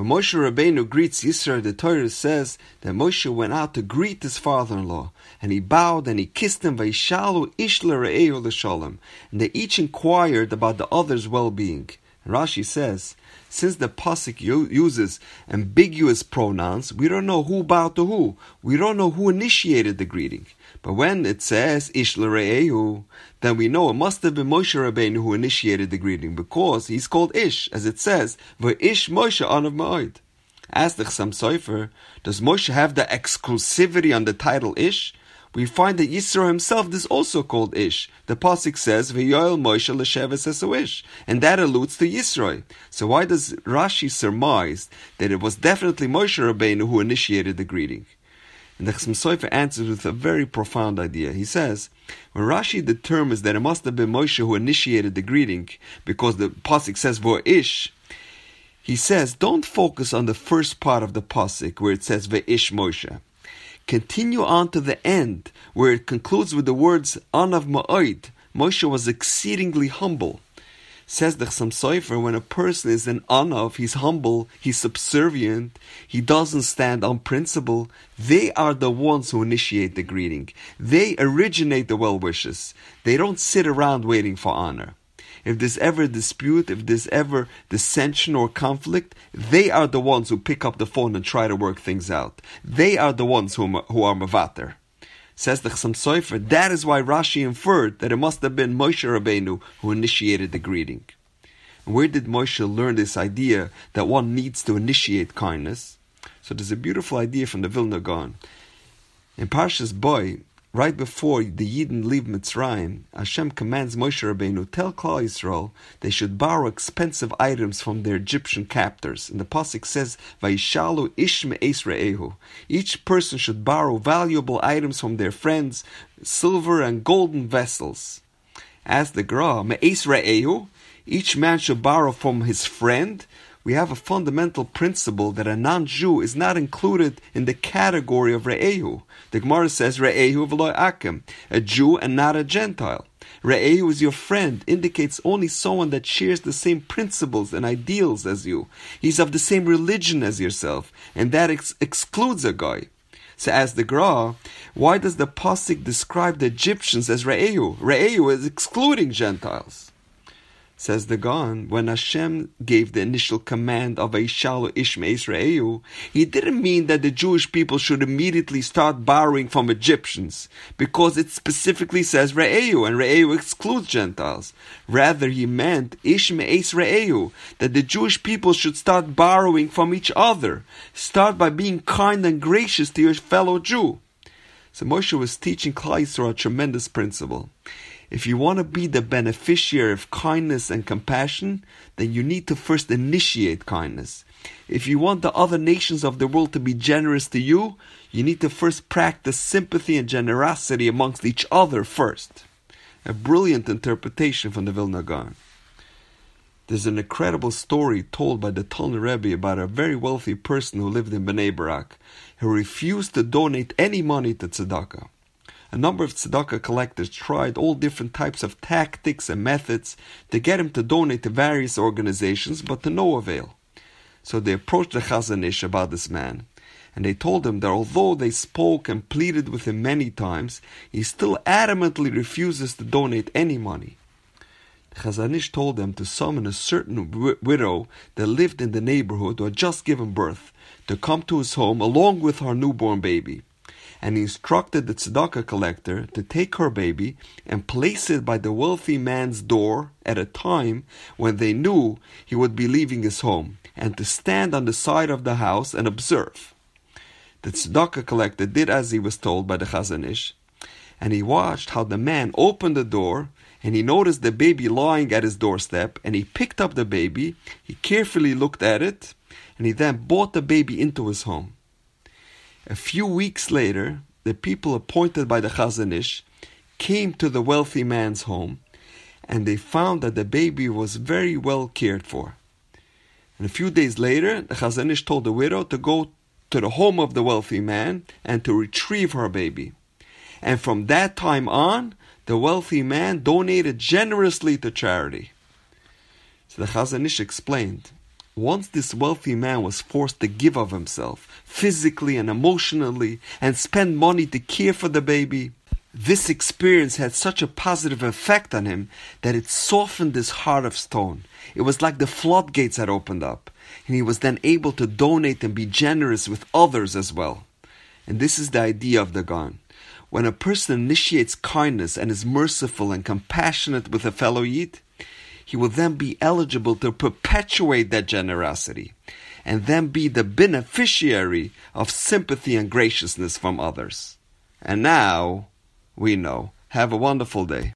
When Moshe Rabbeinu greets Yisro, the Torah says that Moshe went out to greet his father-in-law, and he bowed and he kissed him, and they each inquired about the other's well-being. Rashi says, since the pasuk uses ambiguous pronouns, we don't know who bowed to who. We don't know who initiated the greeting. But when it says Ish then we know it must have been Moshe Rabbeinu who initiated the greeting because he's called Ish, as it says, Ish Moshe of Ma'od. Ask the Chassam Sofer, does Moshe have the exclusivity on the title Ish? We find that Yisro himself is also called Ish. The pasuk says, "V'yoel Moshe l'sheves Ish," and that alludes to Yisro. So why does Rashi surmise that it was definitely Moshe Rabbeinu who initiated the greeting? And the Chassam Sofer answers with a very profound idea. He says, when Rashi determines that it must have been Moshe who initiated the greeting, because the pasuk says "V'Ish," he says, don't focus on the first part of the pasuk where it says "V'Ish Moshe." Continue on to the end, where it concludes with the words "Anav Ma'oid." Moshe was exceedingly humble. Says the Chassam Sofer, when a person is an anav, he's humble, he's subservient, he doesn't stand on principle, they are the ones who initiate the greeting. They originate the well wishes. They don't sit around waiting for honor. If there's ever a dispute, if there's ever dissension or conflict, they are the ones who pick up the phone and try to work things out. They are the ones who, who are mavater. Says the Chassam Sofer, that is why Rashi inferred that it must have been Moshe Rabbeinu who initiated the greeting. Where did Moshe learn this idea that one needs to initiate kindness? So there's a beautiful idea from the Vilna Gaon. In Parshas Bo, right before the Yidden leave Mitzrayim, Hashem commands Moshe Rabbeinu, tell Klal Yisrael they should borrow expensive items from their Egyptian captors. And the pasuk says, "Vaishalu ishme Esraehu." Each person should borrow valuable items from their friends, silver and golden vessels. As the Gra, me Esraehu, each man should borrow from his friend we have a fundamental principle that a non-Jew is not included in the category of Re'ehu. The Gemara says Re'ehu v'loy akim, a Jew and not a Gentile. Re'ehu is your friend, indicates only someone that shares the same principles and ideals as you. He's of the same religion as yourself, and that ex- excludes a goy. So as the Gra, why does the Pasuk describe the Egyptians as Re'ehu? Re'ehu is excluding Gentiles. Says the Gaon, when Hashem gave the initial command of Aishalu Ishme Israel, he didn't mean that the Jewish people should immediately start borrowing from Egyptians, because it specifically says Re'eu, and Re'eu excludes Gentiles. Rather, he meant Ishme Israel, that the Jewish people should start borrowing from each other. Start by being kind and gracious to your fellow Jew. So Moshe was teaching Yisrael a tremendous principle. If you want to be the beneficiary of kindness and compassion, then you need to first initiate kindness. If you want the other nations of the world to be generous to you, you need to first practice sympathy and generosity amongst each other first. A brilliant interpretation from the Vilna Gaon. There's an incredible story told by the Talmud Rebbe about a very wealthy person who lived in Bnei Barak, who refused to donate any money to tzedakah. A number of tzedakah collectors tried all different types of tactics and methods to get him to donate to various organizations, but to no avail. So they approached the Chazon Ish about this man, and they told him that although they spoke and pleaded with him many times, he still adamantly refuses to donate any money. The Chazon told them to summon a certain w- widow that lived in the neighborhood who had just given birth to come to his home along with her newborn baby and instructed the tzedakah collector to take her baby and place it by the wealthy man's door at a time when they knew he would be leaving his home, and to stand on the side of the house and observe. The tzedakah collector did as he was told by the Chazon Ish, and he watched how the man opened the door and he noticed the baby lying at his doorstep and he picked up the baby, he carefully looked at it, and he then brought the baby into his home. A few weeks later, the people appointed by the Chazon Ish came to the wealthy man's home and they found that the baby was very well cared for. And a few days later, the Chazon Ish told the widow to go to the home of the wealthy man and to retrieve her baby. And from that time on, the wealthy man donated generously to charity. So the Chazon Ish explained Once this wealthy man was forced to give of himself, physically and emotionally, and spend money to care for the baby, this experience had such a positive effect on him that it softened his heart of stone. It was like the floodgates had opened up, and he was then able to donate and be generous with others as well. And this is the idea of the Gaon. When a person initiates kindness and is merciful and compassionate with a fellow Yid, he will then be eligible to perpetuate that generosity and then be the beneficiary of sympathy and graciousness from others. And now we know. Have a wonderful day.